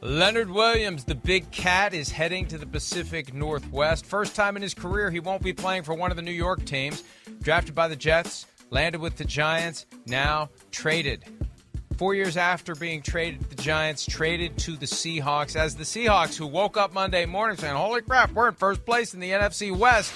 Leonard Williams, the big cat, is heading to the Pacific Northwest. First time in his career he won't be playing for one of the New York teams. Drafted by the Jets, landed with the Giants, now traded. Four years after being traded the Giants, traded to the Seahawks. As the Seahawks, who woke up Monday morning saying, Holy crap, we're in first place in the NFC West.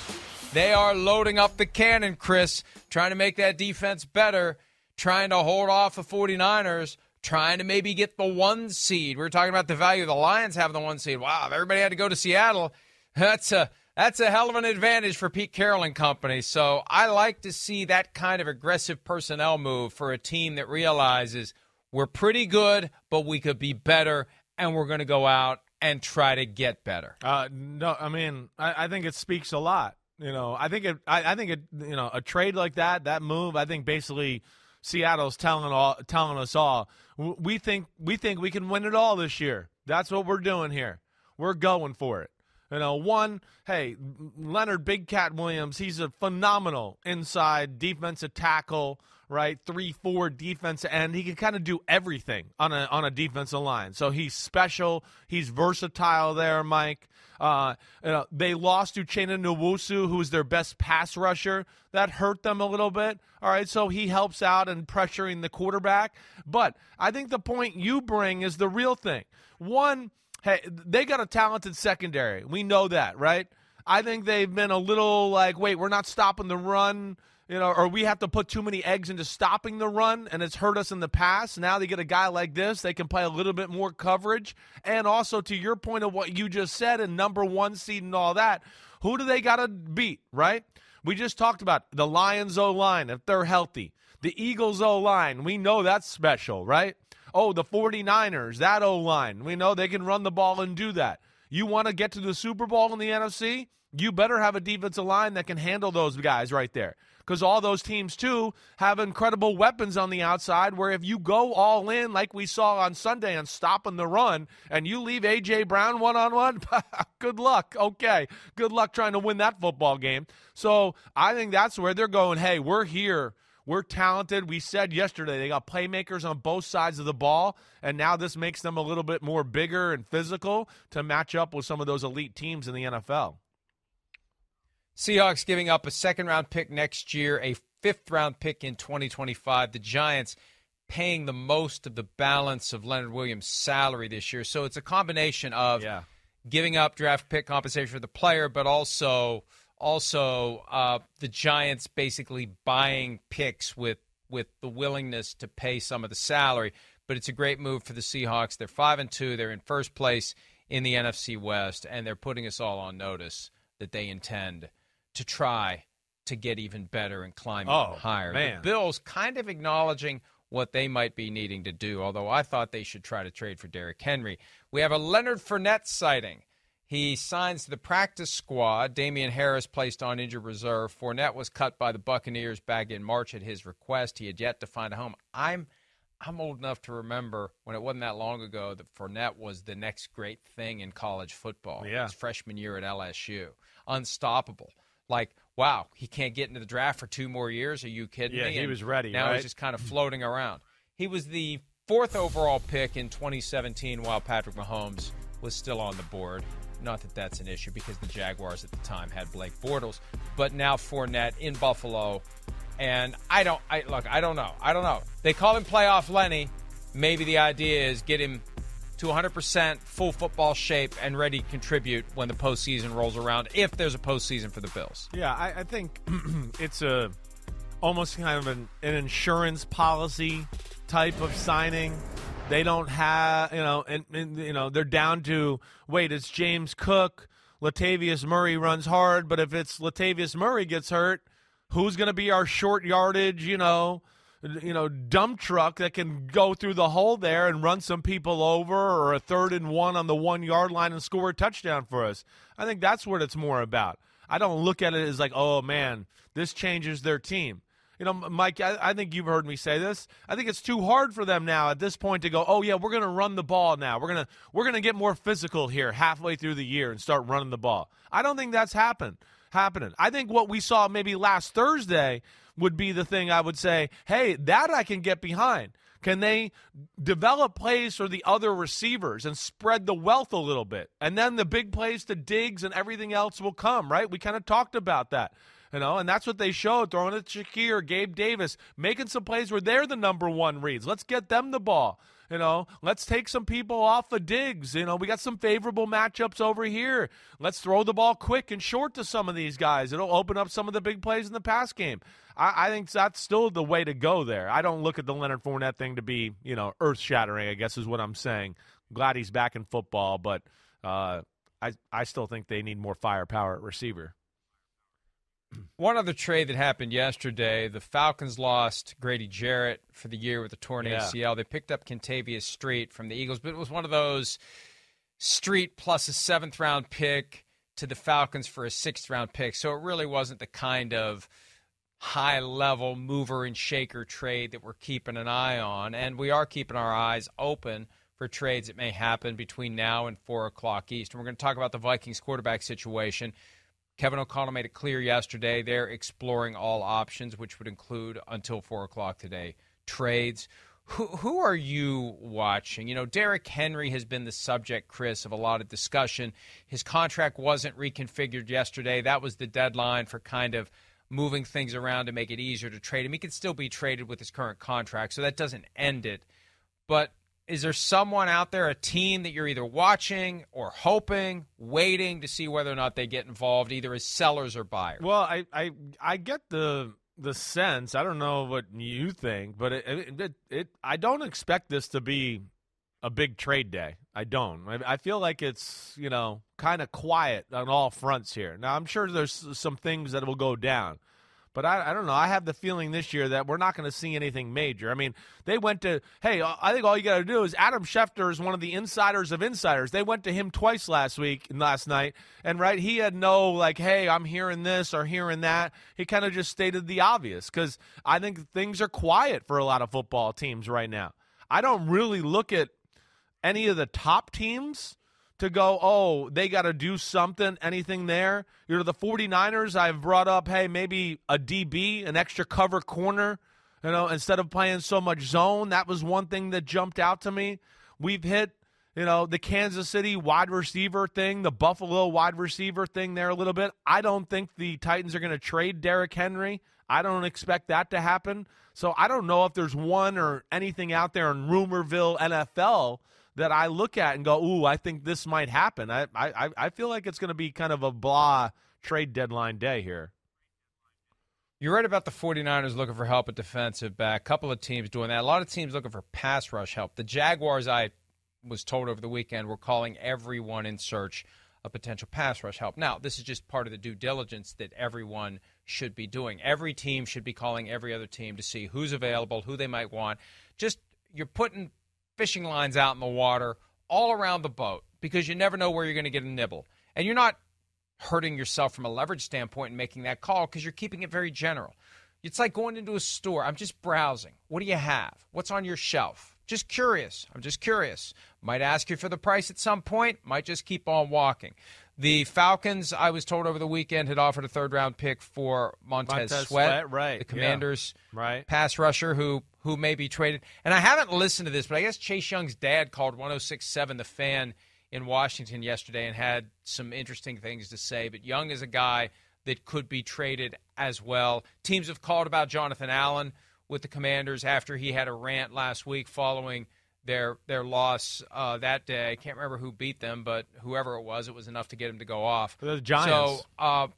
They are loading up the cannon, Chris, trying to make that defense better, trying to hold off the 49ers trying to maybe get the one seed. We are talking about the value the Lions having the one seed. Wow, if everybody had to go to Seattle, that's a that's a hell of an advantage for Pete Carroll and company. So I like to see that kind of aggressive personnel move for a team that realizes we're pretty good, but we could be better, and we're going to go out and try to get better. Uh, no, I mean, I, I, think it speaks a lot. You know, I think it. I, I think it. You know, a trade like that, that move, I think basically Seattle's telling all telling us all we think we think we can win it all this year. That's what we're doing here. We're going for it. You know, one, hey, Leonard Big Cat Williams, he's a phenomenal inside defensive tackle, right? Three, four defense end. He can kind of do everything on a on a defensive line. So he's special. He's versatile there, Mike. Uh, you know, they lost to Uchenna Nwosu, who was their best pass rusher. That hurt them a little bit. All right, so he helps out in pressuring the quarterback. But I think the point you bring is the real thing. One, hey, they got a talented secondary. We know that, right? I think they've been a little like, wait, we're not stopping the run you know, or we have to put too many eggs into stopping the run, and it's hurt us in the past. Now they get a guy like this, they can play a little bit more coverage. And also, to your point of what you just said, and number one seed and all that, who do they got to beat, right? We just talked about the Lions O line, if they're healthy. The Eagles O line, we know that's special, right? Oh, the 49ers, that O line, we know they can run the ball and do that. You want to get to the Super Bowl in the NFC? You better have a defensive line that can handle those guys right there because all those teams too have incredible weapons on the outside where if you go all in like we saw on Sunday and stopping the run and you leave AJ Brown one on one, good luck. Okay. Good luck trying to win that football game. So I think that's where they're going, hey, we're here. We're talented. We said yesterday they got playmakers on both sides of the ball, and now this makes them a little bit more bigger and physical to match up with some of those elite teams in the NFL. Seahawks giving up a second round pick next year, a fifth round pick in 2025. The Giants paying the most of the balance of Leonard Williams' salary this year. So it's a combination of yeah. giving up draft pick compensation for the player, but also also uh, the Giants basically buying picks with with the willingness to pay some of the salary. But it's a great move for the Seahawks. They're five and two. They're in first place in the NFC West, and they're putting us all on notice that they intend to try to get even better and climb oh, even higher. Man. The Bills kind of acknowledging what they might be needing to do, although I thought they should try to trade for Derrick Henry. We have a Leonard Fournette sighting. He signs the practice squad. Damien Harris placed on injured reserve. Fournette was cut by the Buccaneers back in March at his request. He had yet to find a home. I'm I'm old enough to remember when it wasn't that long ago that Fournette was the next great thing in college football. Yeah. His freshman year at LSU. Unstoppable like, wow, he can't get into the draft for two more years. Are you kidding yeah, me? he and was ready. Now right? he's just kind of floating around. He was the fourth overall pick in 2017 while Patrick Mahomes was still on the board. Not that that's an issue because the Jaguars at the time had Blake Bortles, but now Fournette in Buffalo, and I don't. I look. I don't know. I don't know. They call him playoff Lenny. Maybe the idea is get him to 100% full football shape and ready to contribute when the postseason rolls around, if there's a postseason for the Bills. Yeah, I, I think it's a almost kind of an, an insurance policy type of signing. They don't have, you know, and, and you know they're down to wait. It's James Cook. Latavius Murray runs hard, but if it's Latavius Murray gets hurt, who's going to be our short yardage, you know, you know, dump truck that can go through the hole there and run some people over or a third and one on the one yard line and score a touchdown for us. I think that's what it's more about. I don't look at it as like, oh man, this changes their team. You know, Mike, I, I think you've heard me say this. I think it's too hard for them now at this point to go, oh yeah, we're to run the ball now. We're gonna we're gonna get more physical here halfway through the year and start running the ball. I don't think that's happened happening. I think what we saw maybe last Thursday would be the thing I would say, hey, that I can get behind. Can they develop plays for the other receivers and spread the wealth a little bit? And then the big plays to Diggs and everything else will come, right? We kind of talked about that. You know, and that's what they showed, throwing it to Shakir, Gabe Davis, making some plays where they're the number one reads. Let's get them the ball. You know, let's take some people off of Diggs. You know, we got some favorable matchups over here. Let's throw the ball quick and short to some of these guys. It'll open up some of the big plays in the pass game. I, I think that's still the way to go there. I don't look at the Leonard Fournette thing to be, you know, earth shattering, I guess is what I'm saying. Glad he's back in football, but uh, I, I still think they need more firepower at receiver. One other trade that happened yesterday: the Falcons lost Grady Jarrett for the year with a torn Yeah. ACL. They picked up Kentavius Street from the Eagles, but it was one of those Street plus a seventh round pick to the Falcons for a sixth round pick. So it really wasn't the kind of high level mover and shaker trade that we're keeping an eye on, and we are keeping our eyes open for trades that may happen between now and four o'clock East. And we're going to talk about the Vikings quarterback situation. Kevin O'Connell made it clear yesterday they're exploring all options, which would include until four o'clock today trades. Who, who are you watching? You know, Derrick Henry has been the subject, Chris, of a lot of discussion. His contract wasn't reconfigured yesterday. That was the deadline for kind of moving things around to make it easier to trade him. He could still be traded with his current contract, so that doesn't end it. But is there someone out there, a team that you're either watching or hoping, waiting to see whether or not they get involved, either as sellers or buyers? Well, I, I, I get the the sense. I don't know what you think, but it, it, it, it I don't expect this to be a big trade day. I don't. I, I feel like it's you know kind of quiet on all fronts here. Now I'm sure there's some things that will go down, but I, I don't know. I have the feeling this year that we're not going to see anything major. I mean, they went to hey, I think all you got to do is Adam Schefter is one of the insiders of insiders. They went to him twice last week and last night, and right, he had no like, hey, I'm hearing this or hearing that. He kind of just stated the obvious because I think things are quiet for a lot of football teams right now. I don't really look at any of the top teams to go, oh, they got to do something, anything there. You know, the 49ers, I've brought up, hey, maybe a DB, an extra cover corner, you know, instead of playing so much zone. That was one thing that jumped out to me. We've hit, you know, the Kansas City wide receiver thing, the Buffalo wide receiver thing there a little bit. I don't think the Titans are going to trade Derrick Henry. I don't expect that to happen. So I don't know if there's one or anything out there in Rumorville NFL that I look at and go, "Ooh, I think this might happen." I I I feel like it's going to be kind of a blah trade deadline day here. You're right about the 49ers looking for help at defensive back. A couple of teams doing that. A lot of teams looking for pass rush help. The Jaguars, I was told over the weekend, were calling everyone in search of potential pass rush help. Now, this is just part of the due diligence that everyone should be doing. Every team should be calling every other team to see who's available, who they might want. Just you're putting fishing lines out in the water all around the boat because you never know where you're going to get a nibble. And you're not hurting yourself from a leverage standpoint and making that call because you're keeping it very general. It's like going into a store. I'm just browsing. What do you have? What's on your shelf? Just curious. I'm just curious. Might ask you for the price at some point. Might just keep on walking. The Falcons, I was told over the weekend, had offered a third round pick for Montez, Montez Sweat, Sweat, right, The yeah. Commanders Right. pass rusher who who may be traded. And I haven't listened to this, but I guess Chase Young's dad called 1067 the fan in Washington yesterday and had some interesting things to say. But Young is a guy that could be traded as well. Teams have called about Jonathan Allen with the Commanders after he had a rant last week following their their loss uh, that day. I can't remember who beat them, but whoever it was, it was enough to get him to go off. The Giants. So, uh,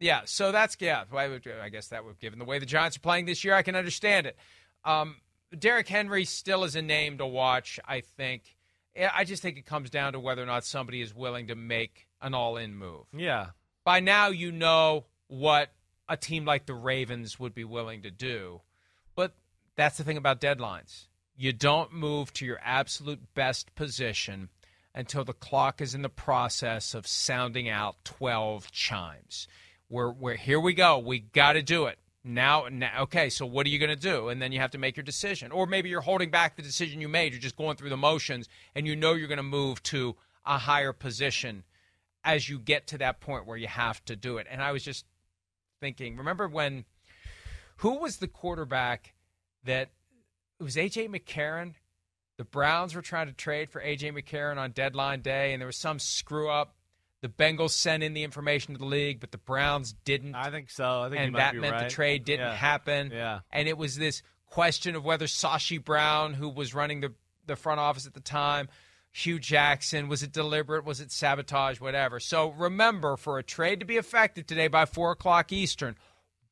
yeah, so that's yeah. I guess that would, given the way the Giants are playing this year, I can understand it. Um, Derrick Henry still is a name to watch. I think. I just think it comes down to whether or not somebody is willing to make an all-in move. yeah. By now, you know what a team like the Ravens would be willing to do, but that's the thing about deadlines. You don't move to your absolute best position until the clock is in the process of sounding out 12 chimes. We're, we're here we go. We got to do it. Now, now, okay, so what are you going to do? And then you have to make your decision. Or maybe you're holding back the decision you made. You're just going through the motions and you know you're going to move to a higher position as you get to that point where you have to do it. And I was just thinking, remember when who was the quarterback that it was AJ McCarron. The Browns were trying to trade for AJ McCarron on deadline day, and there was some screw up. The Bengals sent in the information to the league, but the Browns didn't. I think so. I think and that meant right. the trade didn't yeah. happen. Yeah. And it was this question of whether Sashi Brown, who was running the, the front office at the time, Hue Jackson, was it deliberate? Was it sabotage? Whatever. So remember, for a trade to be effective today by 4 o'clock Eastern,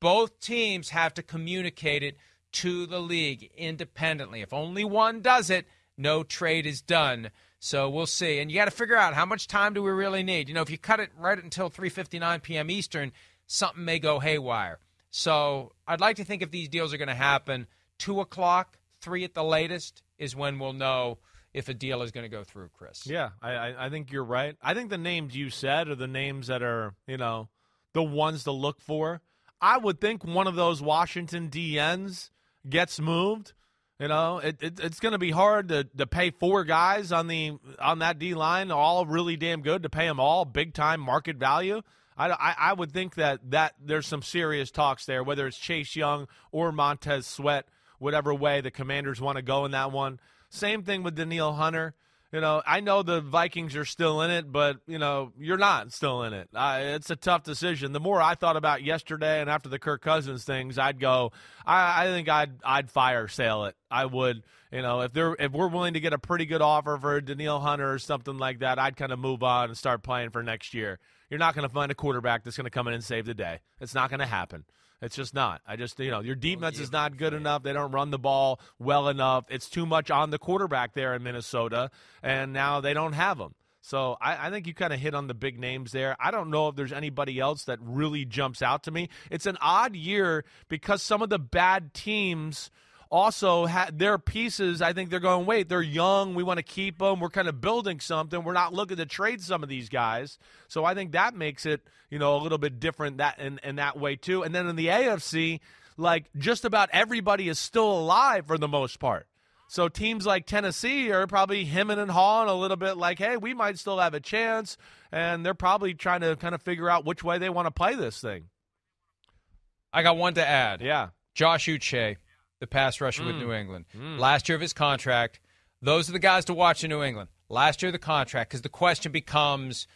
both teams have to communicate it to the league independently. If only one does it, no trade is done. So we'll see. And you got to figure out how much time do we really need. You know, if you cut it right until 3:59 p.m. Eastern, something may go haywire. So I'd like to think if these deals are going to happen, two o'clock, three at the latest, is when we'll know if a deal is going to go through. Chris. Yeah, I, I think you're right. I think the names you said are the names that are you know the ones to look for. I would think one of those Washington DNs gets moved. You know, it, it, it's going to be hard to, to pay four guys on the on that D line, all really damn good to pay them all big time market value. I, I, I, would think that, that there's some serious talks there, whether it's Chase Young or Montez Sweat, whatever way the Commanders want to go in that one. Same thing with Danielle Hunter. You know, I know the Vikings are still in it, but you know you're not still in it. It's a tough decision. The more I thought about yesterday and after the Kirk Cousins things, I'd go. I, I think I'd I'd fire sale it. I would. You know, if they're if we're willing to get a pretty good offer for Danielle Hunter or something like that, I'd kind of move on and start playing for next year. You're not going to find a quarterback that's going to come in and save the day. It's not going to happen. It's just not. I just, you know, your defense is not good enough. They don't run the ball well enough. It's too much on the quarterback there in Minnesota, and now they don't have them. So I, I think you kind of hit on the big names there. I don't know if there's anybody else that really jumps out to me. It's an odd year because some of the bad teams – also ha- their pieces. I think they're going, wait, they're young. We want to keep them. We're kind of building something. We're not looking to trade some of these guys. So I think that makes it, you know, a little bit different that in, in that way too. And then in the AFC, like just about everybody is still alive for the most part. So teams like Tennessee are probably hemming and hawing a little bit like, hey, we might still have a chance. And they're probably trying to kind of figure out which way they want to play this thing. I got one to add. Yeah. Josh Uche the pass rusher mm. with New England. Mm. Last year of his contract. Those are the guys to watch in New England. Last year of the contract, because the question becomes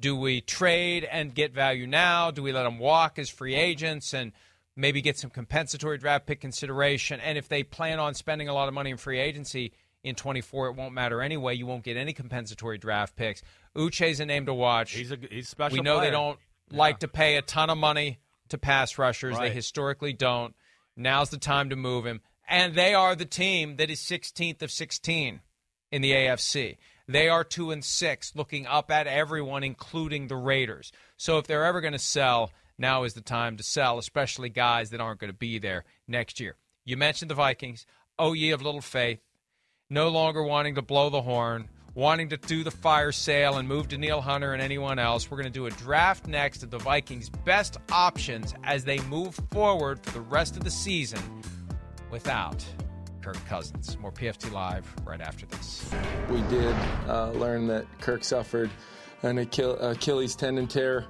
do we trade and get value now? Do we let them walk as free agents and maybe get some compensatory draft pick consideration? And if they plan on spending a lot of money in free agency in 24, it won't matter anyway. You won't get any compensatory draft picks. Uche's a name to watch. He's a he's special. We know player. they don't yeah. like to pay a ton of money to pass rushers. Right. They historically don't. Now's the time to move him. And they are the team that is 16th of 16 in the AFC. They are 2 and 6, looking up at everyone, including the Raiders. So if they're ever going to sell, now is the time to sell, especially guys that aren't going to be there next year. You mentioned the Vikings. Oh, ye of little faith. No longer wanting to blow the horn, wanting to do the fire sale and move Danielle Hunter and anyone else. We're going to do a draft next of the Vikings' best options as they move forward for the rest of the season without Kirk Cousins. More PFT Live right after this. We did uh, learn that Kirk suffered an Achille- Achilles tendon tear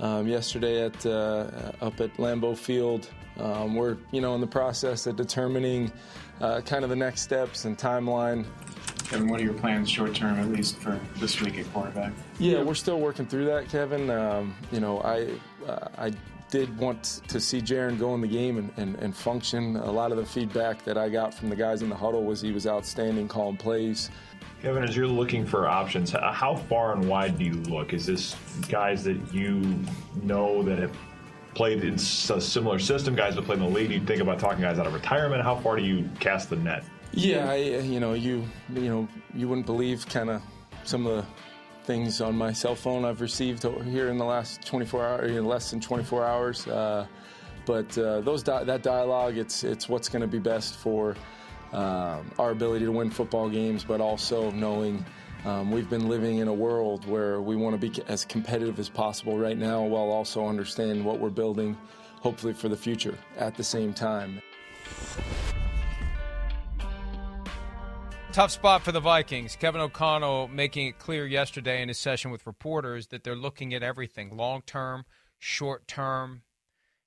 um, yesterday at uh, up at Lambeau Field. Um, we're you know in the process of determining uh, kind of the next steps and timeline. Kevin, what are your plans short term, at least for this week at quarterback? Yeah, we're still working through that, Kevin. Um, you know, I uh, I did want to see Jaren go in the game and, and, and, function. A lot of the feedback that I got from the guys in the huddle was he was outstanding calling plays. Kevin, as you're looking for options, how far and wide do you look? Is this guys that you know that have played in a similar system, guys that play in the league? Do You think about talking guys out of retirement. How far do you cast the net? Yeah, I, you know, you you know, you wouldn't believe kind of some of the things on my cell phone I've received here in the last 24 hours, in less than 24 hours. Uh, but uh, those di- that dialogue, it's it's what's going to be best for um, our ability to win football games, but also knowing um, we've been living in a world where we want to be as competitive as possible right now, while also understanding what we're building, hopefully for the future at the same time. Tough spot for the Vikings. Kevin O'Connell making it clear yesterday in his session with reporters that they're looking at everything long term, short term.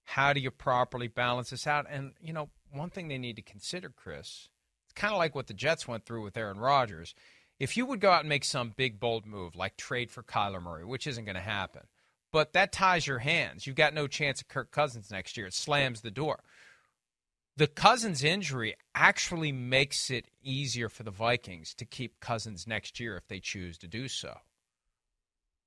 How do you properly balance this out? And, you know, one thing they need to consider, Chris, it's kind of like what the Jets went through with Aaron Rodgers. If you would go out and make some big bold move like trade for Kyler Murray, which isn't going to happen, but that ties your hands. You've got no chance of Kirk Cousins next year. It slams the door. The Cousins injury actually makes it easier for the Vikings to keep Cousins next year if they choose to do so.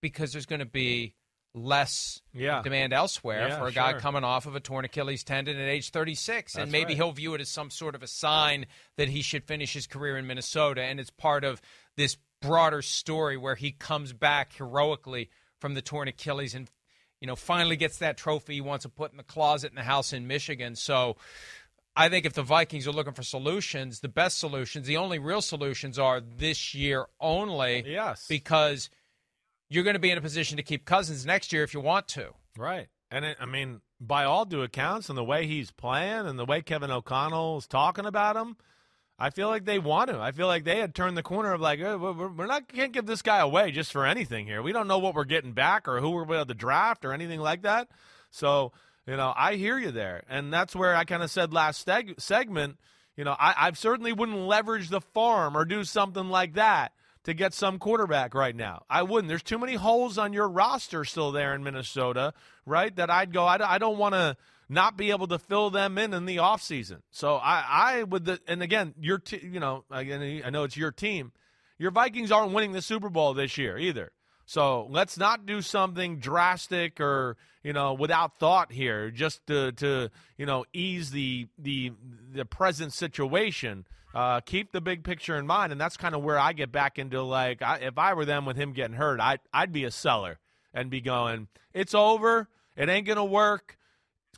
Because there's going to be less Yeah. demand elsewhere Yeah, for a guy sure. coming off of a torn Achilles tendon at age 36. and maybe right. he'll view it as some sort of a sign that he should finish his career in Minnesota. And it's part of this broader story where he comes back heroically from the torn Achilles and, you know, finally gets that trophy he wants to put in the closet in the house in Michigan. So I think if the Vikings are looking for solutions, the best solutions, the only real solutions are this year only. Yes. Because you're going to be in a position to keep Cousins next year if you want to. Right. And it, I mean, by all due accounts, and the way he's playing, and the way Kevin O'Connell's talking about him, I feel like they want him. I feel like they had turned the corner of like, "Eh, we're we're not can't give this guy away just for anything here. We don't know what we're getting back or who we're going to draft or anything like that. So you know, I hear you there, and that's where I kind of said last seg- segment. You know, I, I certainly wouldn't leverage the farm or do something like that to get some quarterback right now. I wouldn't. There's too many holes on your roster still there in Minnesota, right? That I'd go, I, I don't want to not be able to fill them in in the offseason. So I, I would, the, and again, your, t- you know, again, I know it's your team. Your Vikings aren't winning the Super Bowl this year either. So let's not do something drastic or you know without thought here, just to, to you know ease the the the present situation. Uh, keep the big picture in mind, and that's kind of where I get back into like, I, if I were them with him getting hurt, I I'd be a seller and be going, it's over, it ain't gonna work.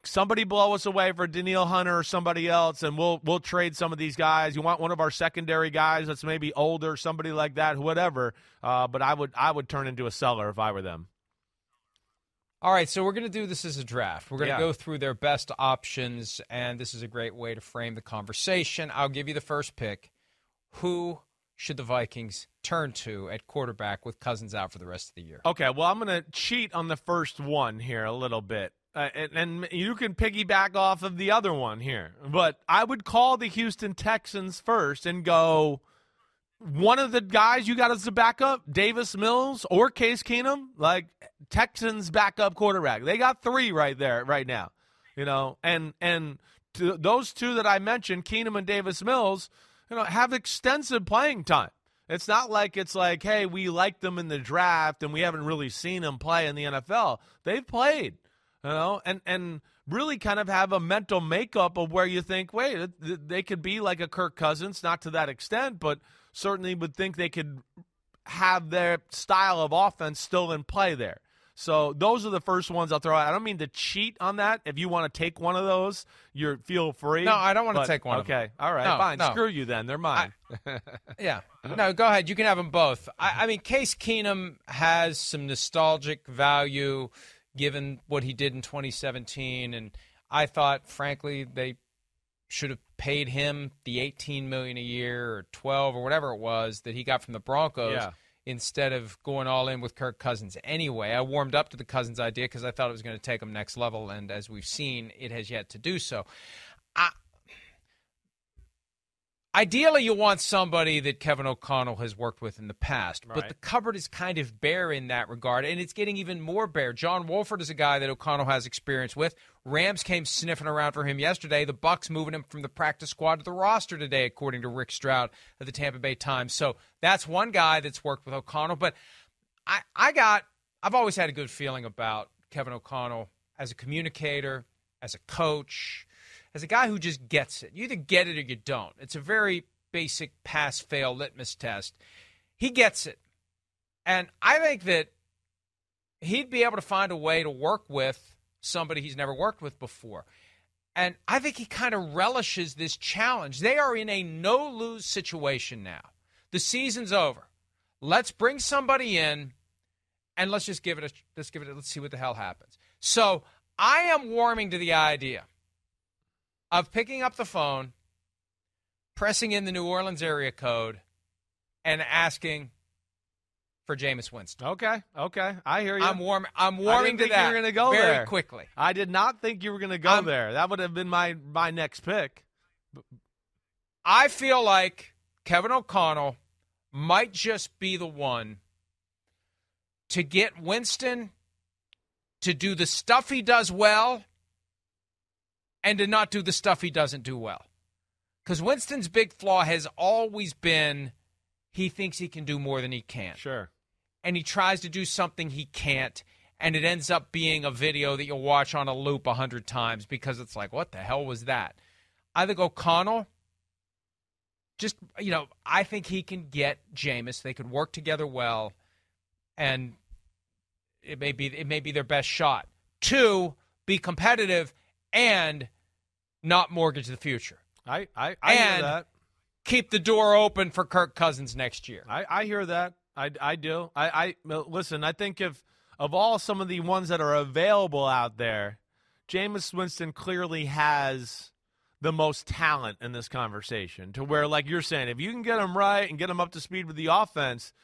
Somebody blow us away for Danielle Hunter or somebody else, and we'll we'll trade some of these guys. You want one of our secondary guys that's maybe older, somebody like that, whatever. Uh, but I would I would turn into a seller if I were them. All right, so we're going to do this as a draft. We're going to Yeah. go through their best options, and this is a great way to frame the conversation. I'll give you the first pick. Who should the Vikings turn to at quarterback with Cousins out for the rest of the year? Okay, well, I'm going to cheat on the first one here a little bit. Uh, and, and you can piggyback off of the other one here. But I would call the Houston Texans first and go one of the guys you got as a backup, Davis Mills or Case Keenum, like Texans backup quarterback. They got three right there right now. You know, and and those two that I mentioned, Keenum and Davis Mills, you know, have extensive playing time. It's not like it's like, hey, we liked them in the draft and we haven't really seen them play in the NFL. They've played, you know, and and really kind of have a mental makeup of where you think, wait, they could be like a Kirk Cousins, not to that extent, but certainly would think they could have their style of offense still in play there. So those are the first ones I'll throw out. I don't mean to cheat on that. If you want to take one of those, you're feel free. No, I don't want to take one of them. Okay, all right, No, fine. no. Screw you then. They're mine. Yeah. No, go ahead. You can have them both. I, I mean, Case Keenum has some nostalgic value given what he did in 2017, and I thought, frankly, they should have paid him the 18 million a year or 12 or whatever it was that he got from the Broncos. Yeah. Instead of going all in with Kirk Cousins anyway, I warmed up to the Cousins idea because I thought it was going to take him next level, and as we've seen, it has yet to do so. I, Ideally, you want somebody that Kevin O'Connell has worked with in the past, but the cupboard is kind of bare in that regard, and it's getting even more bare. John Wolford is a guy that O'Connell has experience with. Rams came sniffing around for him yesterday. The Bucs moving him from the practice squad to the roster today, according to Rick Stroud of the Tampa Bay Times. So that's one guy that's worked with O'Connell. But I, I got, I've always had a good feeling about Kevin O'Connell as a communicator, as a coach as a guy who just gets it. You either get it or you don't. It's a very basic pass fail litmus test. He gets it. And I think that he'd be able to find a way to work with somebody he's never worked with before. And I think he kind of relishes this challenge. They are in a no lose situation now. The season's over. Let's bring somebody in and let's just give it a let's give it a, let's see what the hell happens. So I am warming to the idea of picking up the phone, pressing in the New Orleans area code, and asking for Jameis Winston. okay, okay. I hear you. I'm warm. I'm I warming didn't to think that you were gonna go very there. quickly. I did not think you were going to go I'm- there. That would have been my my next pick. I feel like Kevin O'Connell might just be the one to get Winston to do the stuff he does well and to not do the stuff he doesn't do well. Because Winston's big flaw has always been he thinks he can do more than he can. Sure. And he tries to do something he can't. And it ends up being a video that you'll watch on a loop a hundred times because it's like, what the hell was that? I think O'Connell, just, you know, I think he can get Jameis. They could work together well. And it may be it may be their best shot. Two, be competitive and not mortgage the future. I I, I and hear that. Keep the door open for Kirk Cousins next year. I, I hear that. I, I do. I, I listen. I think if of all some of the ones that are available out there, Jameis Winston clearly has the most talent in this conversation. To where, like you're saying, if you can get him right and get him up to speed with the offense,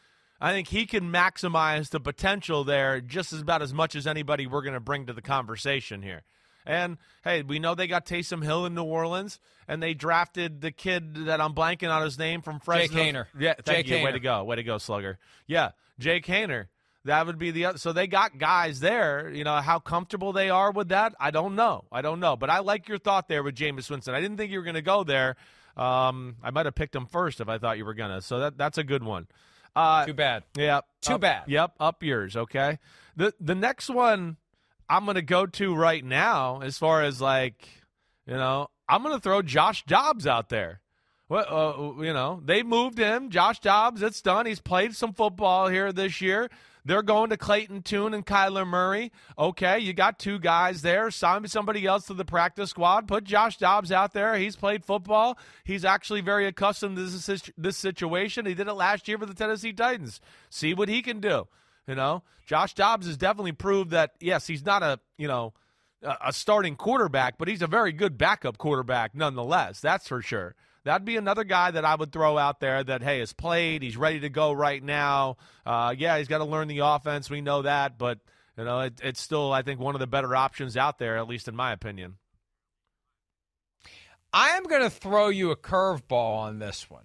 I think he can maximize the potential there just as about as much as anybody we're going to bring to the conversation here. And hey, we know they got Taysom Hill in New Orleans, and they drafted the kid that I'm blanking on his name from Fresno. Jake Haener. Yeah, thank Jake you. Haener. Way to go. Way to go, Slugger. Yeah, Jake Haener. That would be the other. So they got guys there. You know how comfortable they are with that. I don't know. I don't know. But I like your thought there with Jameis Winston. I didn't think you were going to go there. Um, I might have picked him first if I thought you were gonna. So that that's a good one. Uh, Too bad. yeah. Too up- bad. Yep. Up yours. Okay. The the next one I'm going to go to right now, as far as like, you know, I'm going to throw Josh Dobbs out there. Well, uh, you know, they moved him. Josh Dobbs, it's done. He's played some football here this year. They're going to Clayton Tune and Kyler Murray. Okay, you got two guys there. Sign somebody else to the practice squad. Put Josh Dobbs out there. He's played football. He's actually very accustomed to this, this situation. He did it last year for the Tennessee Titans. See what he can do. You know, Josh Dobbs has definitely proved that. Yes, he's not a you know a starting quarterback, but he's a very good backup quarterback nonetheless. That's for sure. That'd be another guy that I would throw out there that hey has played, he's ready to go right now. Uh, yeah, he's got to learn the offense. We know that, but you know it, it's still I think one of the better options out there, at least in my opinion. I am going to throw you a curveball on this one.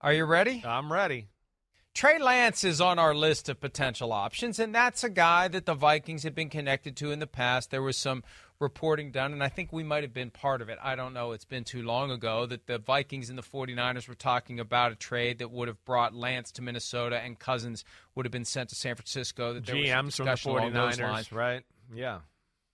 Are you ready? I'm ready. Trey Lance is on our list of potential options, and that's a guy that the Vikings have been connected to in the past. There was some reporting done, and I think we might have been part of it. I don't know. It's been too long ago that the Vikings and the 49ers were talking about a trade that would have brought Lance to Minnesota and Cousins would have been sent to San Francisco. That there was GMs from the those 49ers, lines. right? Yeah.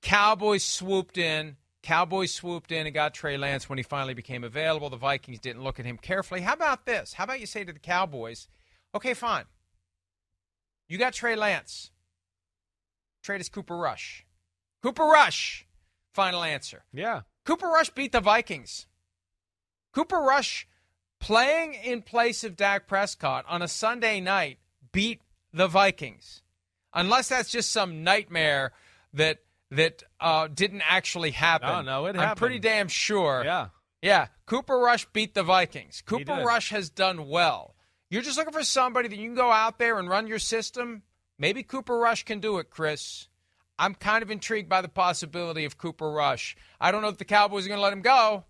Cowboys swooped in. Cowboys swooped in and got Trey Lance when he finally became available. The Vikings didn't look at him carefully. How about this? How about you say to the Cowboys, okay, fine. You got Trey Lance. Trade us Cooper Rush. Cooper Rush. Final answer. Yeah. Cooper Rush beat the Vikings. Cooper Rush playing in place of Dak Prescott on a Sunday night beat the Vikings. Unless that's just some nightmare that that uh, didn't actually happen. No, no, it happened. I'm pretty damn sure. Yeah. Yeah, Cooper Rush beat the Vikings. Cooper. Rush has done well. You're just looking for somebody that you can go out there and run your system. Maybe Cooper Rush can do it, Chris. I'm kind of intrigued by the possibility of Cooper Rush. I don't know if the Cowboys are going to let him go,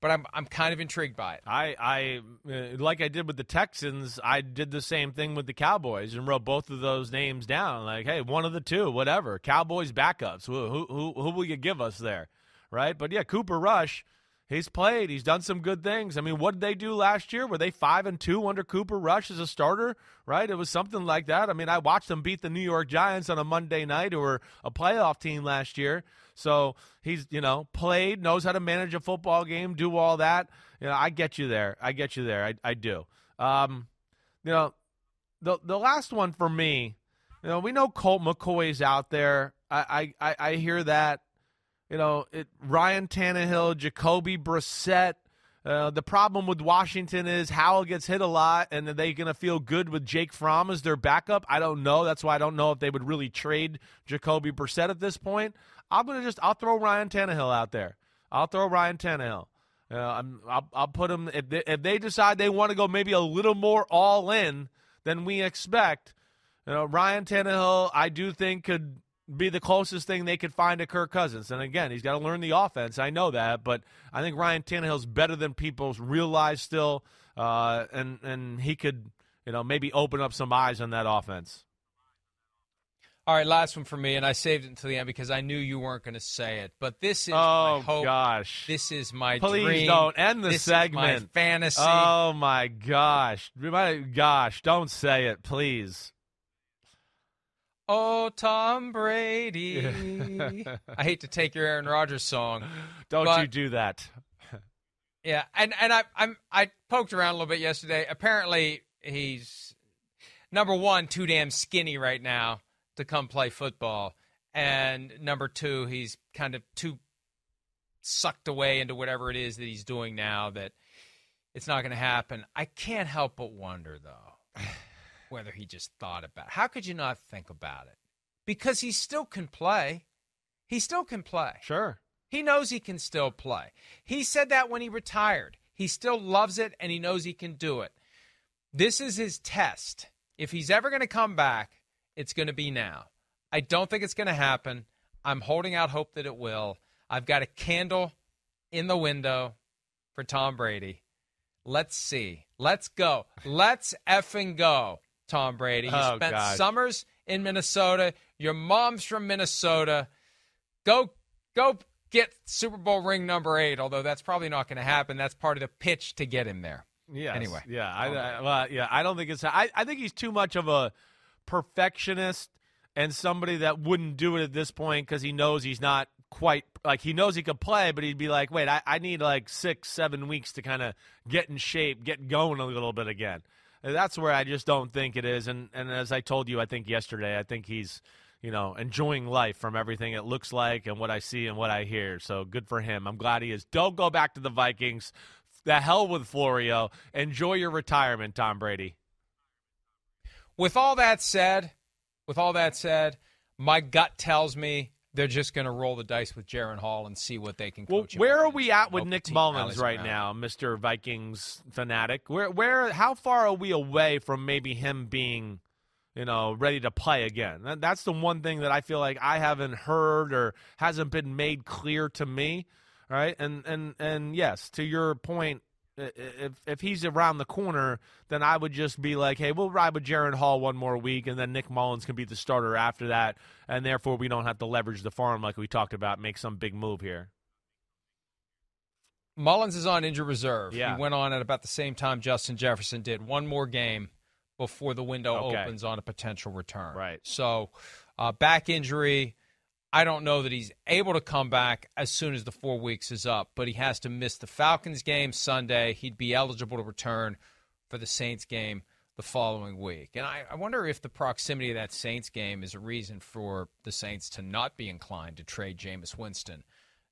but I'm I'm kind of intrigued by it. I, I uh, like I did with the Texans. I did the same thing with the Cowboys and wrote both of those names down. Like, hey, one of the two, whatever. Cowboys backups. Who who who, who will you give us there, right? But yeah, Cooper Rush. He's played. He's done some good things. I mean, what did they do last year? Were they five and two under Cooper Rush as a starter? Right? It was something like that. I mean, I watched them beat the New York Giants on a Monday night, who were a playoff team last year. So he's, you know, played, knows how to manage a football game, do all that. You know, I get you there. I get you there. I, I do. Um, you know, the the last one for me, you know, we know Colt McCoy's out there. I I, I, I hear that. You know, it, Ryan Tannehill, Jacoby Brissett. Uh, the problem with Washington is Howell gets hit a lot, and are they going to feel good with Jake Fromm as their backup? I don't know. That's why I don't know if they would really trade Jacoby Brissett at this point. I'm going to just I'll throw Ryan Tannehill out there. I'll throw Ryan Tannehill. Uh, I'm, I'll, I'll put him if they, if they decide they want to go maybe a little more all in than we expect. You know, Ryan Tannehill, I do think could be the closest thing they could find to Kirk Cousins. And again, he's got to learn the offense. I know that, but I think Ryan Tannehill's better than people realize still, uh, and and he could, you know, maybe open up some eyes on that offense. All right, last one for me, and I saved it until the end because I knew you weren't going to say it. But this is oh my hope. gosh, this is my please dream. don't end the this segment. Fantasy. Oh my gosh, my gosh, don't say it, please. Oh, Tom Brady. I hate to take your Aaron Rodgers song. Don't but, you do that. yeah, and and I I'm I poked around a little bit yesterday. Apparently, he's number one, too damn skinny right now to come play football, and number two, he's kind of too sucked away into whatever it is that he's doing now that it's not going to happen. I can't help but wonder though whether he just thought about it. How could you not think about it? Because he still can play. He still can play. Sure. He knows he can still play. He said that when he retired. He still loves it and he knows he can do it. This is his test. If he's ever going to come back, it's going to be now. I don't think it's going to happen. I'm holding out hope that it will. I've got a candle in the window for Tom Brady. Let's see. Let's go. Let's effing go, Tom Brady. You oh, spent summers in Minnesota. Your mom's from Minnesota. Go, go get Super Bowl ring number eight. Although that's probably not going to happen. That's part of the pitch to get him there. Yeah. Anyway. Yeah. I, I, well, yeah. I don't think it's. I, I think he's too much of a perfectionist and somebody that wouldn't do it at this point because he knows he's not quite like he knows he could play, but he'd be like, wait, I, I need like six, seven weeks to kind of get in shape, get going a little bit again. That's where I just don't think it is. And and as I told you, I think yesterday, I think he's you know enjoying life from everything it looks like and what I see and what I hear. So good for him. I'm glad he is. Don't go back to the Vikings. The hell with Florio. Enjoy your retirement, Tom Brady. With all that said, with all that said, my gut tells me they're just going to roll the dice with Jaren Hall and see what they can well, coach. him where are we at with Nick Mullens right around. now, Mister Vikings fanatic? Where, where, how far are we away from maybe him being, you know, ready to play again? That's the one thing that I feel like I haven't heard or hasn't been made clear to me. Right, and and and yes, to your point, if if he's around the corner, then I would just be like, hey, we'll ride with Jaren Hall one more week, and then Nick Mullens can be the starter after that, and therefore we don't have to leverage the farm like we talked about, make some big move here. Mullens is on injured reserve. Yeah. He went on at about the same time Justin Jefferson did. One more game before the window Okay. opens on a potential return. Right. So, uh, back injury. I don't know that he's able to come back as soon as the four weeks is up, but he has to miss the Falcons game Sunday. He'd be eligible to return for the Saints game the following week. And I, I wonder if the proximity of that Saints game is a reason for the Saints to not be inclined to trade Jameis Winston.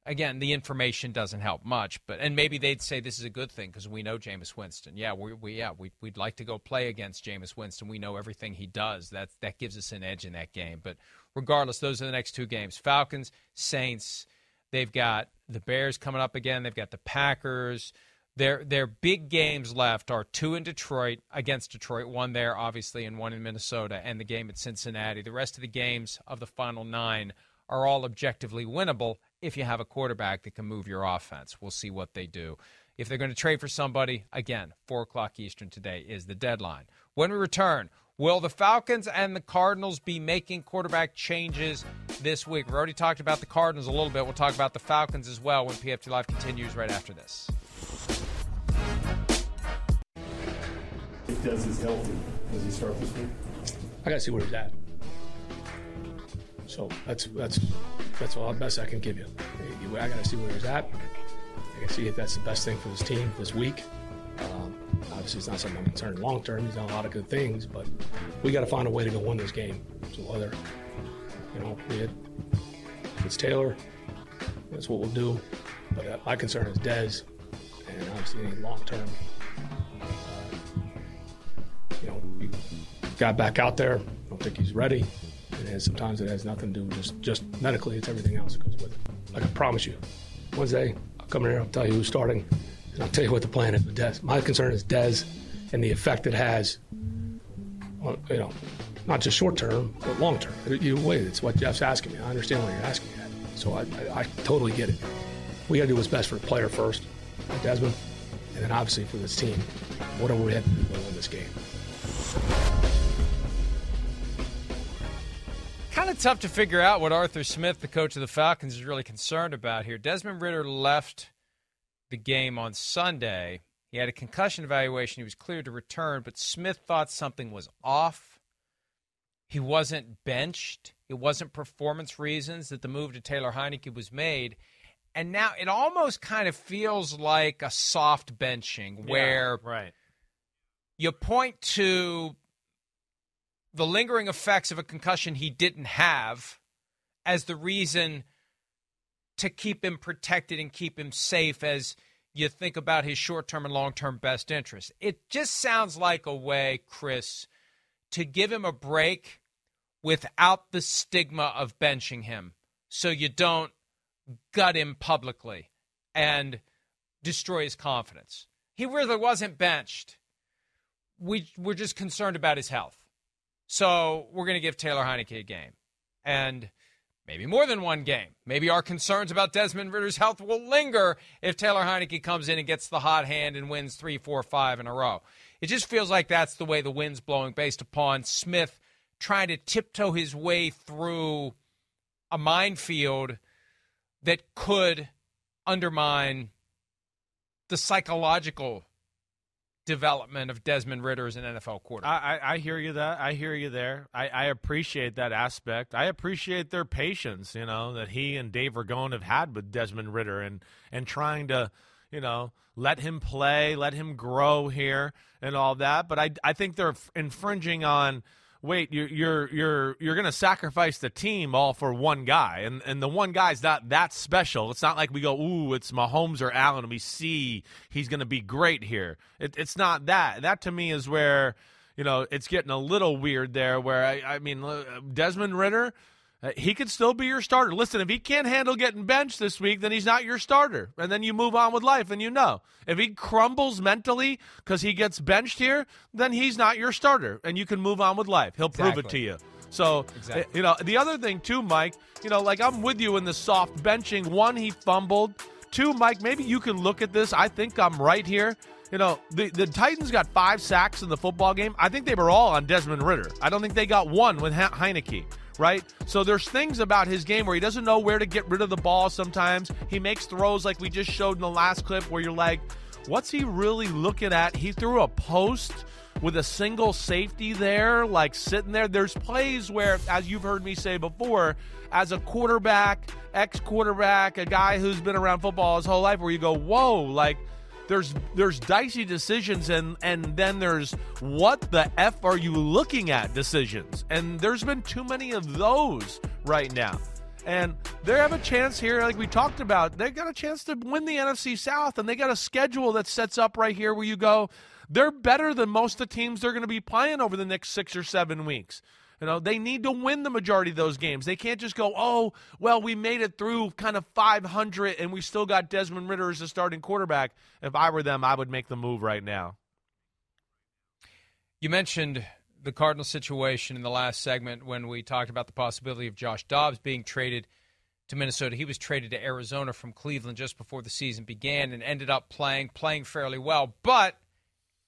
Again, the information doesn't help much, but and maybe they'd say this is a good thing because we know Jameis Winston. Yeah, we, we yeah we we'd like to go play against Jameis Winston. We know everything he does. That that gives us an edge in that game. But regardless, those are the next two games: Falcons, Saints. They've got the Bears coming up again. They've got the Packers. Their their big games left are two in Detroit against Detroit, one there obviously, and one in Minnesota, and the game at Cincinnati. The rest of the games of the final nine are all objectively winnable if you have a quarterback that can move your offense. We'll see what they do. If they're going to trade for somebody, again, four o'clock Eastern today is the deadline. When we return, will the Falcons and the Cardinals be making quarterback changes this week? We've already talked about the Cardinals a little bit. We'll talk about the Falcons as well when PFT Live continues right after this. If Dez is healthy, does he start this week? I gotta see where he's at. So that's that's that's all the best I can give you. I gotta see where he's at. I gotta see if that's the best thing for this team this week. Um, obviously, it's not something I'm concerned long term. He's done a lot of good things, but we got to find a way to go win this game. So whether you know it, it's Taylor, that's what we'll do. But uh, my concern is Dez, and obviously long term. You know, got back out there. I don't think he's ready. And sometimes it has nothing to do with just just medically. It's everything else that goes with it. Like I promise you, Wednesday I'll come in here. I'll tell you who's starting, and I'll tell you what the plan is with Dez. My concern is Dez and the effect it has. On, you know, not just short term, but long term. Either way, it's what Jeff's asking me. I understand what you're asking me. At. So I, I, I totally get it. We got to do what's best for the player first, Desmond, and then obviously for this team. What are we have to do to win this game? Of tough to figure out what Arthur Smith, the coach of the Falcons, is really concerned about here. Desmond Ridder left the game on Sunday. He had a concussion evaluation. He was cleared to return, but Smith thought something was off. He wasn't benched. It wasn't performance reasons that the move to Taylor Heinicke was made. And now it almost kind of feels like a soft benching where yeah, right. you point to the lingering effects of a concussion he didn't have as the reason to keep him protected and keep him safe as you think about his short term and long term best interest. It just sounds like a way, Chris, to give him a break without the stigma of benching him so you don't gut him publicly and destroy his confidence. He really wasn't benched. We, we're just concerned about his health. So we're going to give Taylor Heinicke a game. And maybe more than one game. Maybe our concerns about Desmond Ridder's health will linger if Taylor Heinicke comes in and gets the hot hand and wins three, four, five in a row. It just feels like that's the way the wind's blowing based upon Smith trying to tiptoe his way through a minefield that could undermine the psychological development of Desmond Ridder as an NFL quarterback. I, I, I hear you that I hear you there. I, I appreciate that aspect. I appreciate their patience, you know, that he and Dave Ragone have had with Desmond Ridder and and trying to, you know, let him play, let him grow here and all that. But I I think they're infringing on wait, you're you're you're you're to sacrifice the team all for one guy, and and the one guy's not that special. It's not like we go, ooh, it's Mahomes or Allen, and we see he's to be great here. It, it's not that. That to me is where you know it's getting a little weird there. Where I, I mean, uh, Desmond Ridder uh, he could still be your starter. Listen, if he can't handle getting benched this week, then he's not your starter. And then you move on with life, and you know. If he crumbles mentally because he gets benched here, then he's not your starter, and you can move on with life. He'll exactly. prove it to you. So, exactly. you know, the other thing, too, Mike, you know, like I'm with you in the soft benching. One, he fumbled. Two, Mike, maybe you can look at this. I think I'm right here. You know, the, the Titans got five sacks in the football game. I think they were all on Desmond Ridder. I don't think they got one with Heinicke right? So there's things about his game where he doesn't know where to get rid of the ball sometimes. He makes throws like we just showed in the last clip where you're like, what's he really looking at? He threw a post with a single safety there, like sitting there. There's plays where, as you've heard me say before, as a quarterback, ex quarterback, a guy who's been around football his whole life, where you go, whoa, like there's there's dicey decisions and and then there's what the f are you looking at decisions. And there's been too many of those right now. And they have a chance here like we talked about they got a chance to win the NFC South and they got a schedule that sets up right here where you go they're better than most of the teams they're going to be playing over the next 6 or 7 weeks you know, they need to win the majority of those games. They can't just go, oh, well, we made it through kind of 500 and we still got Desmond Ridder as a starting quarterback. If I were them, I would make the move right now. You mentioned the Cardinal situation in the last segment when we talked about the possibility of Josh Dobbs being traded to Minnesota. He was traded to Arizona from Cleveland just before the season began and ended up playing playing fairly well. But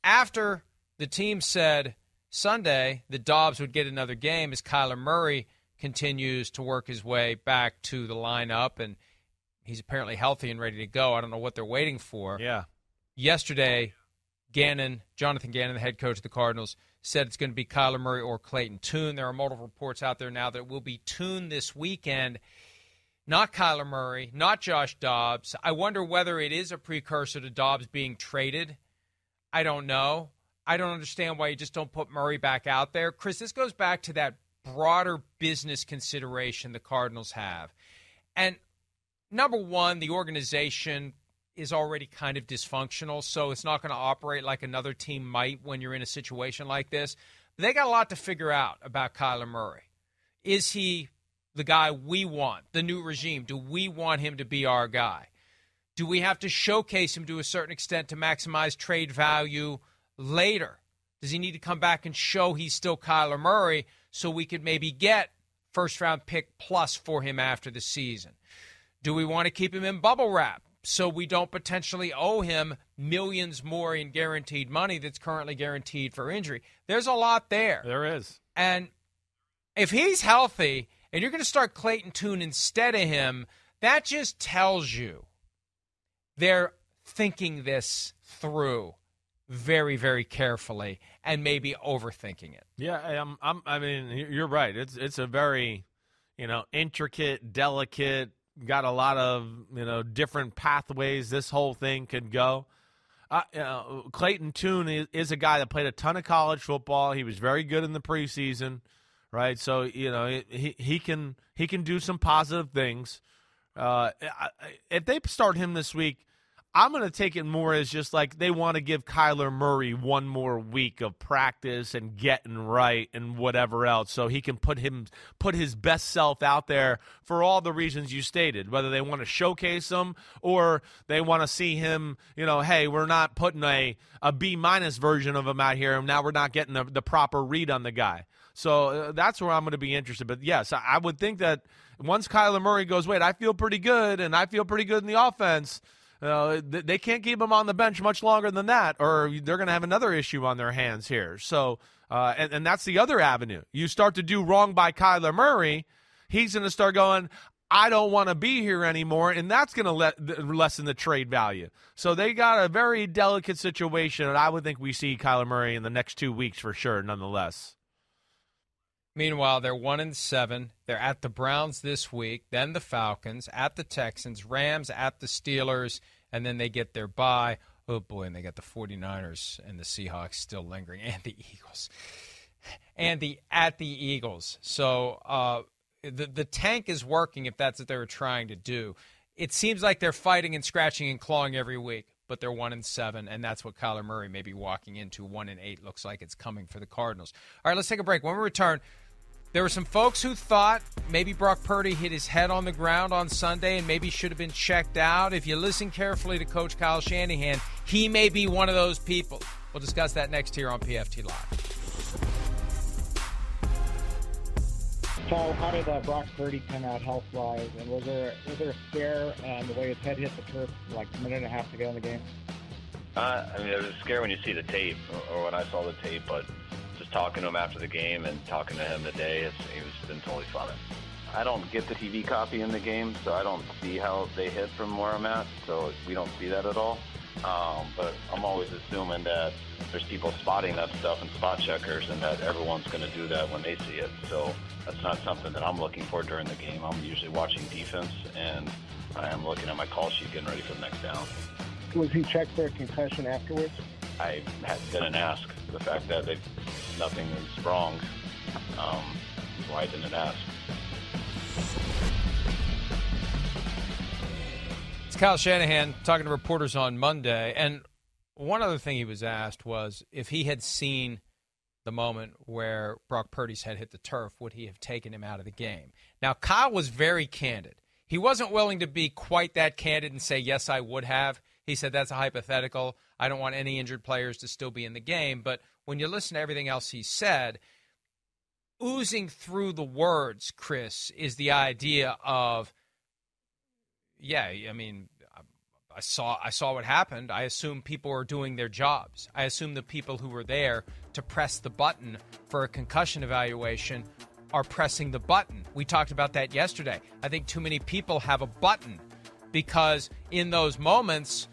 after the team said Sunday that Dobbs would get another game as Kyler Murray continues to work his way back to the lineup, and he's apparently healthy and ready to go. I don't know what they're waiting for. Yeah. Yesterday, Gannon, Jonathan Gannon, the head coach of the Cardinals, said it's going to be Kyler Murray or Clayton Tune. There are multiple reports out there now that it will be Tune this weekend, not Kyler Murray, not Josh Dobbs. I wonder whether it is a precursor to Dobbs being traded. I don't know. I don't understand why you just don't put Murray back out there. Chris, this goes back to that broader business consideration the Cardinals have. And number one, the organization is already kind of dysfunctional, so it's not going to operate like another team might when you're in a situation like this. They got a lot to figure out about Kyler Murray. Is he the guy we want, the new regime? Do we want him to be our guy? Do we have to showcase him to a certain extent to maximize trade value later Does he need to come back and show he's still Kyler Murray so we could maybe get first round pick plus for him after the season? Do we want to keep him in bubble wrap so we don't potentially owe him millions more in guaranteed money that's currently guaranteed for injury? There's a lot there. There is. And if he's healthy and you're going to start Clayton Tune instead of him, that just tells you they're thinking this through very, very carefully and maybe overthinking it. Yeah, I'm, I'm, I mean, you're right. It's it's a very, you know, intricate, delicate, got a lot of you know different pathways this whole thing could go. Uh, you know, Clayton Tune is, is, a guy that played a ton of college football. He was very good in the preseason, right? So you know he he can he can do some positive things. Uh, if they start him this week, I'm going to take it more as just like they want to give Kyler Murray one more week of practice and getting right and whatever else, so he can put him put his best self out there for all the reasons you stated. Whether they want to showcase him or they want to see him, you know, hey, we're not putting a a B minus version of him out here, and now we're not getting the, the proper read on the guy. So uh, that's where I'm going to be interested. But yes, I, I would think that once Kyler Murray goes, wait, I feel pretty good, and I feel pretty good in the offense they can't keep him on the bench much longer than that, or they're going to have another issue on their hands here. So, uh, and, and that's the other avenue. You start to do wrong by Kyler Murray, he's going to start going, I don't want to be here anymore, and that's going to let lessen the trade value. So they got a very delicate situation, and I would think we see Kyler Murray in the next two weeks for sure, nonetheless. Meanwhile, they're one and seven. They're at the Browns this week, then the Falcons, at the Texans, Rams, at the Steelers, and then they get their bye. Oh boy, and they got the 49ers and the Seahawks still lingering, and the Eagles. And the at the Eagles. So uh, the the tank is working if that's what they were trying to do. It seems like they're fighting and scratching and clawing every week, but they're one and seven, and that's what Kyler Murray may be walking into. One and eight looks like it's coming for the Cardinals. All right, let's take a break. When we return, there were some folks who thought maybe Brock Purdy hit his head on the ground on Sunday and maybe should have been checked out. If you listen carefully to Coach Kyle Shanahan, he may be one of those people. We'll discuss that next here on PFT Live. So, how did uh, Brock Purdy come out health wise? And was there was there a scare um, the way his head hit the turf like a minute and a half to go in the game? Uh, I mean, it was a scare when you see the tape or, or when I saw the tape, but talking to him after the game and talking to him today, it's, he was been totally fine. I don't get the TV copy in the game, so I don't see how they hit from where I'm at. So we don't see that at all. Um, but I'm always assuming that there's people spotting that stuff and spot checkers, and that everyone's going to do that when they see it. So that's not something that I'm looking for during the game. I'm usually watching defense, and I am looking at my call sheet, getting ready for the next down. Was he checked for a concussion afterwards? I didn't ask. The fact that nothing is wrong. Um, why didn't ask? It's Kyle Shanahan talking to reporters on Monday, and one other thing he was asked was if he had seen the moment where Brock Purdy's head hit the turf, would he have taken him out of the game? Now, Kyle was very candid. He wasn't willing to be quite that candid and say, yes, I would have. He said that's a hypothetical. I don't want any injured players to still be in the game. But when you listen to everything else he said, oozing through the words, Chris, is the idea of, yeah, I mean, I saw I saw what happened. I assume people are doing their jobs. I assume the people who were there to press the button for a concussion evaluation are pressing the button. We talked about that yesterday. I think too many people have a button because in those moments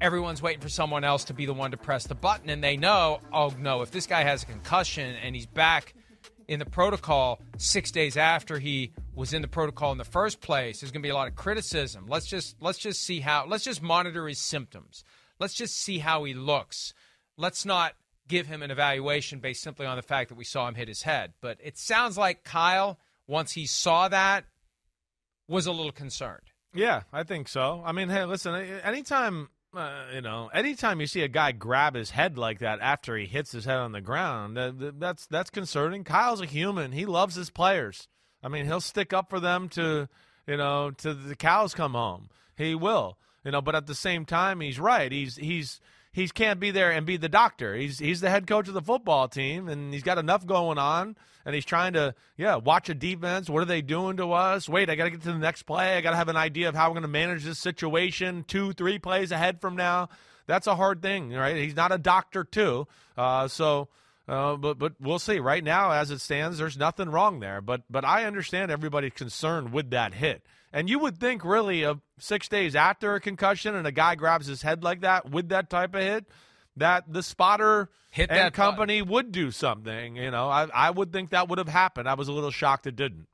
everyone's waiting for someone else to be the one to press the button and they know oh no if this guy has a concussion and he's back in the protocol 6 days after he was in the protocol in the first place there's going to be a lot of criticism. Let's just let's just see how let's just monitor his symptoms. Let's just see how he looks. Let's not give him an evaluation based simply on the fact that we saw him hit his head. But it sounds like Kyle once he saw that was a little concerned. Yeah, I think so. I mean, hey, listen, anytime uh, you know, anytime you see a guy grab his head like that after he hits his head on the ground, that, that's that's concerning. Kyle's a human. He loves his players. I mean, he'll stick up for them to, you know, to the cows come home. He will, you know. But at the same time, he's right. He's he's he can't be there and be the doctor. He's he's the head coach of the football team, and he's got enough going on, and he's trying to yeah watch a defense. What are they doing to us? Wait, I got to get to the next play. I got to have an idea of how I'm going to manage this situation. Two, three plays ahead from now. That's a hard thing, right? He's not a doctor too, uh, so. Uh, but but we'll see. Right now, as it stands, there's nothing wrong there. But but I understand everybody's concerned with that hit. And you would think, really, of six days after a concussion and a guy grabs his head like that with that type of hit, that the spotter Hit and that company would do something. You know, I, I would think that would have happened. I was a little shocked it didn't.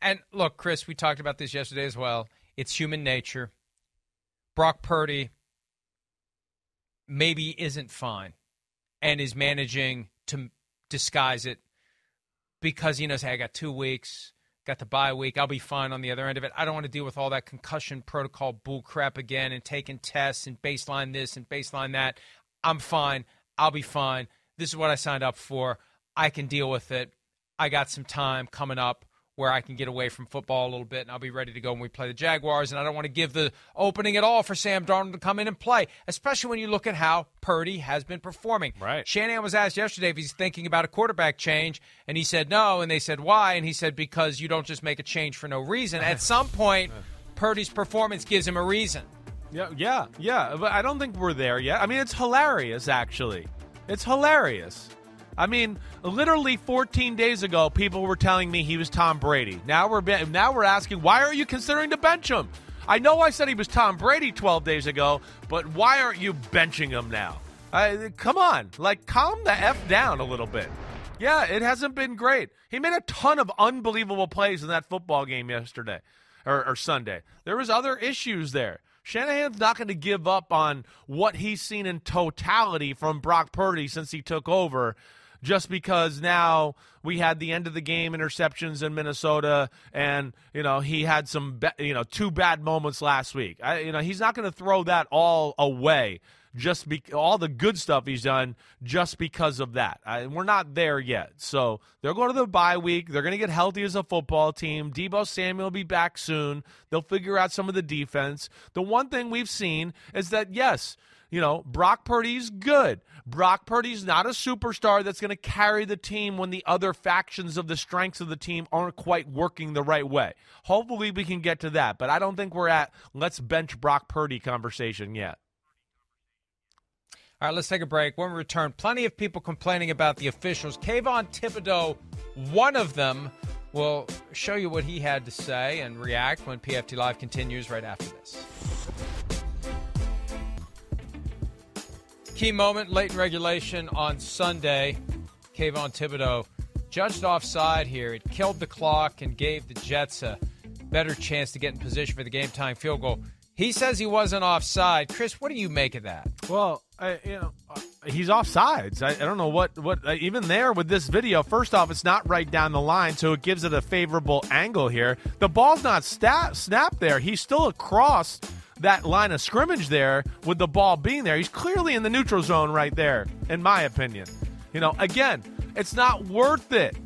And look, Chris, we talked about this yesterday as well. It's human nature. Brock Purdy maybe isn't fine and is managing to disguise it because he knows, hey, I got two weeks, got the bye week, I'll be fine on the other end of it. I don't want to deal with all that concussion protocol bull crap again and taking tests and baseline this and baseline that. I'm fine. I'll be fine. This is what I signed up for. I can deal with it. I got some time coming up where I can get away from football a little bit and I'll be ready to go when we play the Jaguars. And I don't want to give the opening at all for Sam Darnold to come in and play, especially when you look at how Purdy has been performing. Right. Shanahan was asked yesterday if he's thinking about a quarterback change, and he said no. And they said why? And he said because you don't just make a change for no reason. At some point, Purdy's performance gives him a reason. Yeah, yeah, yeah. But I don't think we're there yet. I mean, it's hilarious, actually. It's hilarious. I mean, literally 14 days ago, people were telling me he was Tom Brady. Now we're now we're asking, why are you considering to bench him? I know I said he was Tom Brady 12 days ago, but why aren't you benching him now? Uh, come on, like calm the f down a little bit. Yeah, it hasn't been great. He made a ton of unbelievable plays in that football game yesterday or, or Sunday. There was other issues there. Shanahan's not going to give up on what he's seen in totality from Brock Purdy since he took over just because now we had the end of the game interceptions in Minnesota and you know he had some you know two bad moments last week. I, you know he's not going to throw that all away just be all the good stuff he's done just because of that. I, we're not there yet. So they'll go to the bye week. They're going to get healthy as a football team. Deebo Samuel will be back soon. They'll figure out some of the defense. The one thing we've seen is that yes, you know, Brock Purdy's good. Brock Purdy's not a superstar that's going to carry the team when the other factions of the strengths of the team aren't quite working the right way. Hopefully we can get to that, but I don't think we're at let's bench Brock Purdy conversation yet. All right, let's take a break. When we return, plenty of people complaining about the officials. Kayvon Thibodeaux, one of them, will show you what he had to say and react when PFT Live continues right after this. Key moment late in regulation on Sunday. Kayvon Thibodeaux judged offside here. It killed the clock and gave the Jets a better chance to get in position for the game time field goal. He says he wasn't offside. Chris, what do you make of that? Well, I, you know, uh, he's offsides. I, I don't know what what uh, even there with this video. First off, it's not right down the line, so it gives it a favorable angle here. The ball's not sta- snapped there. He's still across that line of scrimmage there with the ball being there. He's clearly in the neutral zone right there, in my opinion. You know, again, it's not worth it.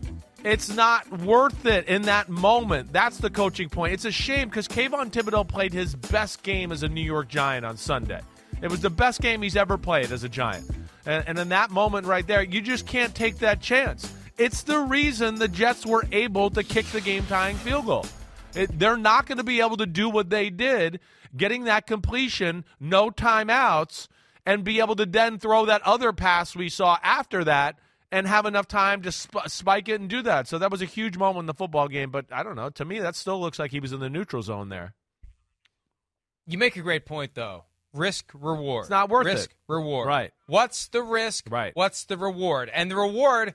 It's not worth it in that moment. That's the coaching point. It's a shame because Kayvon Thibodeaux played his best game as a New York Giant on Sunday. It was the best game he's ever played as a Giant. And, and in that moment right there, you just can't take that chance. It's the reason the Jets were able to kick the game tying field goal. It, they're not going to be able to do what they did, getting that completion, no timeouts, and be able to then throw that other pass we saw after that and have enough time to sp- spike it and do that. So that was a huge moment in the football game. But I don't know. To me, that still looks like he was in the neutral zone there. You make a great point, though. Risk reward. It's not worth it. risk, it. reward. Right. What's the risk? Right. What's the reward? And the reward,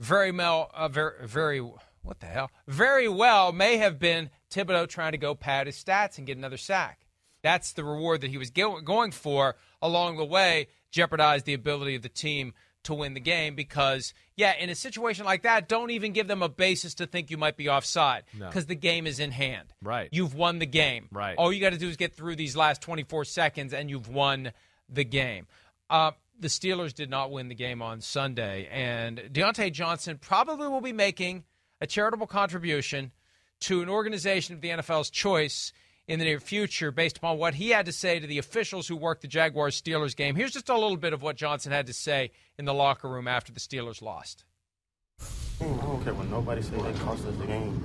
very well, uh, very, very, what the hell? Very well may have been Thibodeaux trying to go pad his stats and get another sack. That's the reward that he was going for along the way, jeopardized the ability of the team to win the game because, yeah, in a situation like that, don't even give them a basis to think you might be offside No. because the game is in hand. Right. You've won the game. Right. All you got to do is get through these last 24 seconds and you've won the game. Uh, the Steelers did not win the game on Sunday, and Diontae Johnson probably will be making a charitable contribution to an organization of the NFL's choice in the near future based upon what he had to say to the officials who worked the Jaguars Steelers game. Here's just a little bit of what Johnson had to say in the locker room after the Steelers lost. I don't care what nobody say they cost us the game.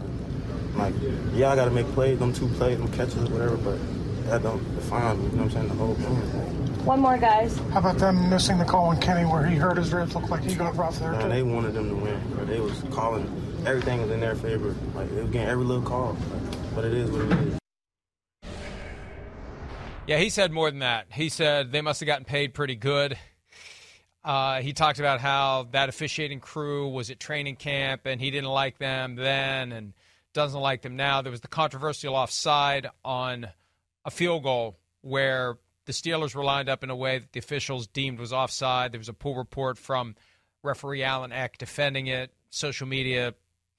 Like, yeah, I got to make plays, them two plays, them catches, whatever, but that don't define me. You know what I'm saying? The whole game. One more, guys. How about them missing the call on Kenny where he hurt his ribs? Looked like he got rough there, Man, too. they wanted them to win. Bro. They was calling. Everything was in their favor. Like, they was getting every little call. But it is what it is. Yeah, he said more than that. He said they must have gotten paid pretty good. Uh, he talked about how that officiating crew was at training camp and he didn't like them then and doesn't like them now. There was the controversial offside on a field goal where the Steelers were lined up in a way that the officials deemed was offside. There was a pool report from referee Alan Eck defending it. Social media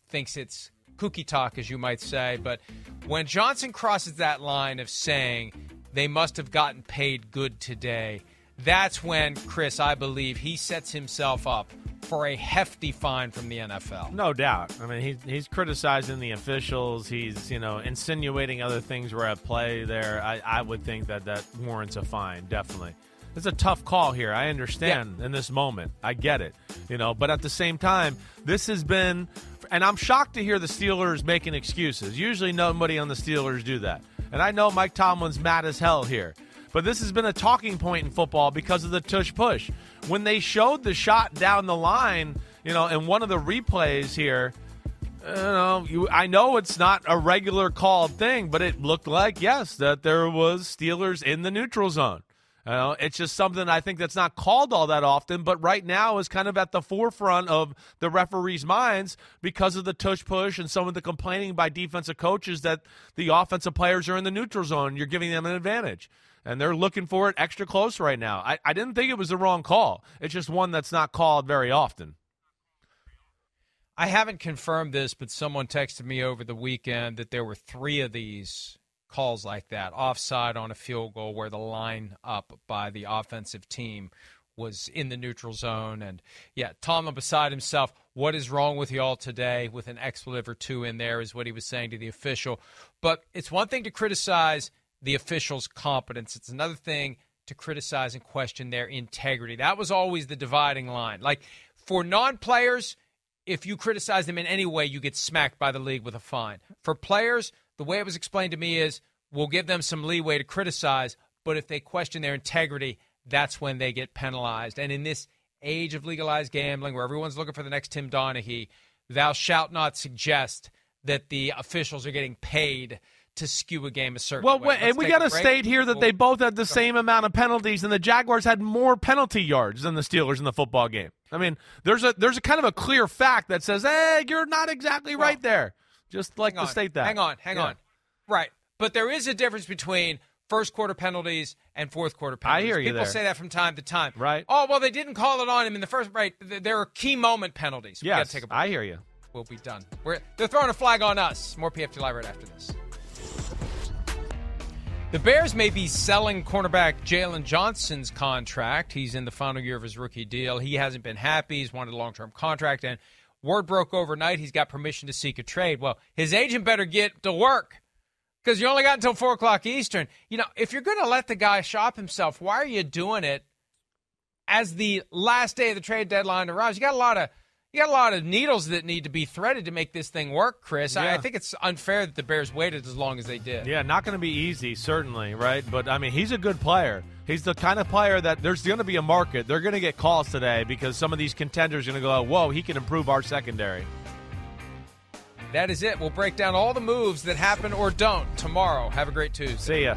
thinks it's kooky talk, as you might say. But when Johnson crosses that line of saying they must have gotten paid good today, that's when, Chris, I believe he sets himself up for a hefty fine from the NFL. No doubt. I mean, he's he's criticizing the officials. He's you know insinuating other things were at play there. I, I would think that that warrants a fine. Definitely. It's a tough call here. I understand yeah. in this moment. I get it. You know, but at the same time, this has been, and I'm shocked to hear the Steelers making excuses. Usually, nobody on the Steelers do that. And I know Mike Tomlin's mad as hell here. But this has been a talking point in football because of the tush push. When they showed the shot down the line, you know, in one of the replays here, you know, you, I know it's not a regular called thing, but it looked like yes that there was Steelers in the neutral zone. Know, it's just something I think that's not called all that often, but right now is kind of at the forefront of the referees' minds because of the tush push and some of the complaining by defensive coaches that the offensive players are in the neutral zone. You're giving them an advantage and they're looking for it extra close right now. I, I didn't think it was the wrong call. It's just one that's not called very often. I haven't confirmed this, but someone texted me over the weekend that there were three of these calls like that offside on a field goal where the line up by the offensive team was in the neutral zone. And yeah, Tomlin beside himself. What is wrong with y'all today? With an expletive or two in there, is what he was saying to the official. But it's one thing to criticize the officials' competence. It's another thing to criticize and question their integrity. That was always the dividing line. Like for non players, if you criticize them in any way, you get smacked by the league with a fine. For players, the way it was explained to me is we'll give them some leeway to criticize, but if they question their integrity, that's when they get penalized. And in this age of legalized gambling where everyone's looking for the next Tim Donaghy, thou shalt not suggest that the officials are getting paid to skew a game a certain way. well, and we got to state here that they both had the same amount of penalties, and the Jaguars had more penalty yards than the Steelers in the football game. I mean, there's a there's a kind of a clear fact that says, "Hey, you're not exactly well, right there." Just like to state that. Hang on, hang yeah. on. Right, but there is a difference between first quarter penalties and fourth quarter penalties. I hear you. People there. say that from time to time. Right. Oh well, they didn't call it on him in the first. Right. There are key moment penalties. We yes, take a I hear you. We'll be done. We're, they're throwing a flag on us. More PFT Live right after this. The Bears may be selling cornerback Jaylon Johnson's contract. He's in the final year of his rookie deal. He hasn't been happy. He's wanted a long term contract, and word broke overnight he's got permission to seek a trade. Well, his agent better get to work because you only got until 4 o'clock Eastern. You know, if you're going to let the guy shop himself, why are you doing it as the last day of the trade deadline arrives? You got a lot of you got a lot of needles that need to be threaded to make this thing work, Chris. Yeah. I, I, think it's unfair that the Bears waited as long as they did. Yeah, not going to be easy, certainly, right? But I mean, he's a good player. He's the kind of player that there's going to be a market. They're going to get calls today because some of these contenders are going to go, "Whoa, he can improve our secondary." That is it. We'll break down all the moves that happen or don't tomorrow. Have a great Tuesday. See ya.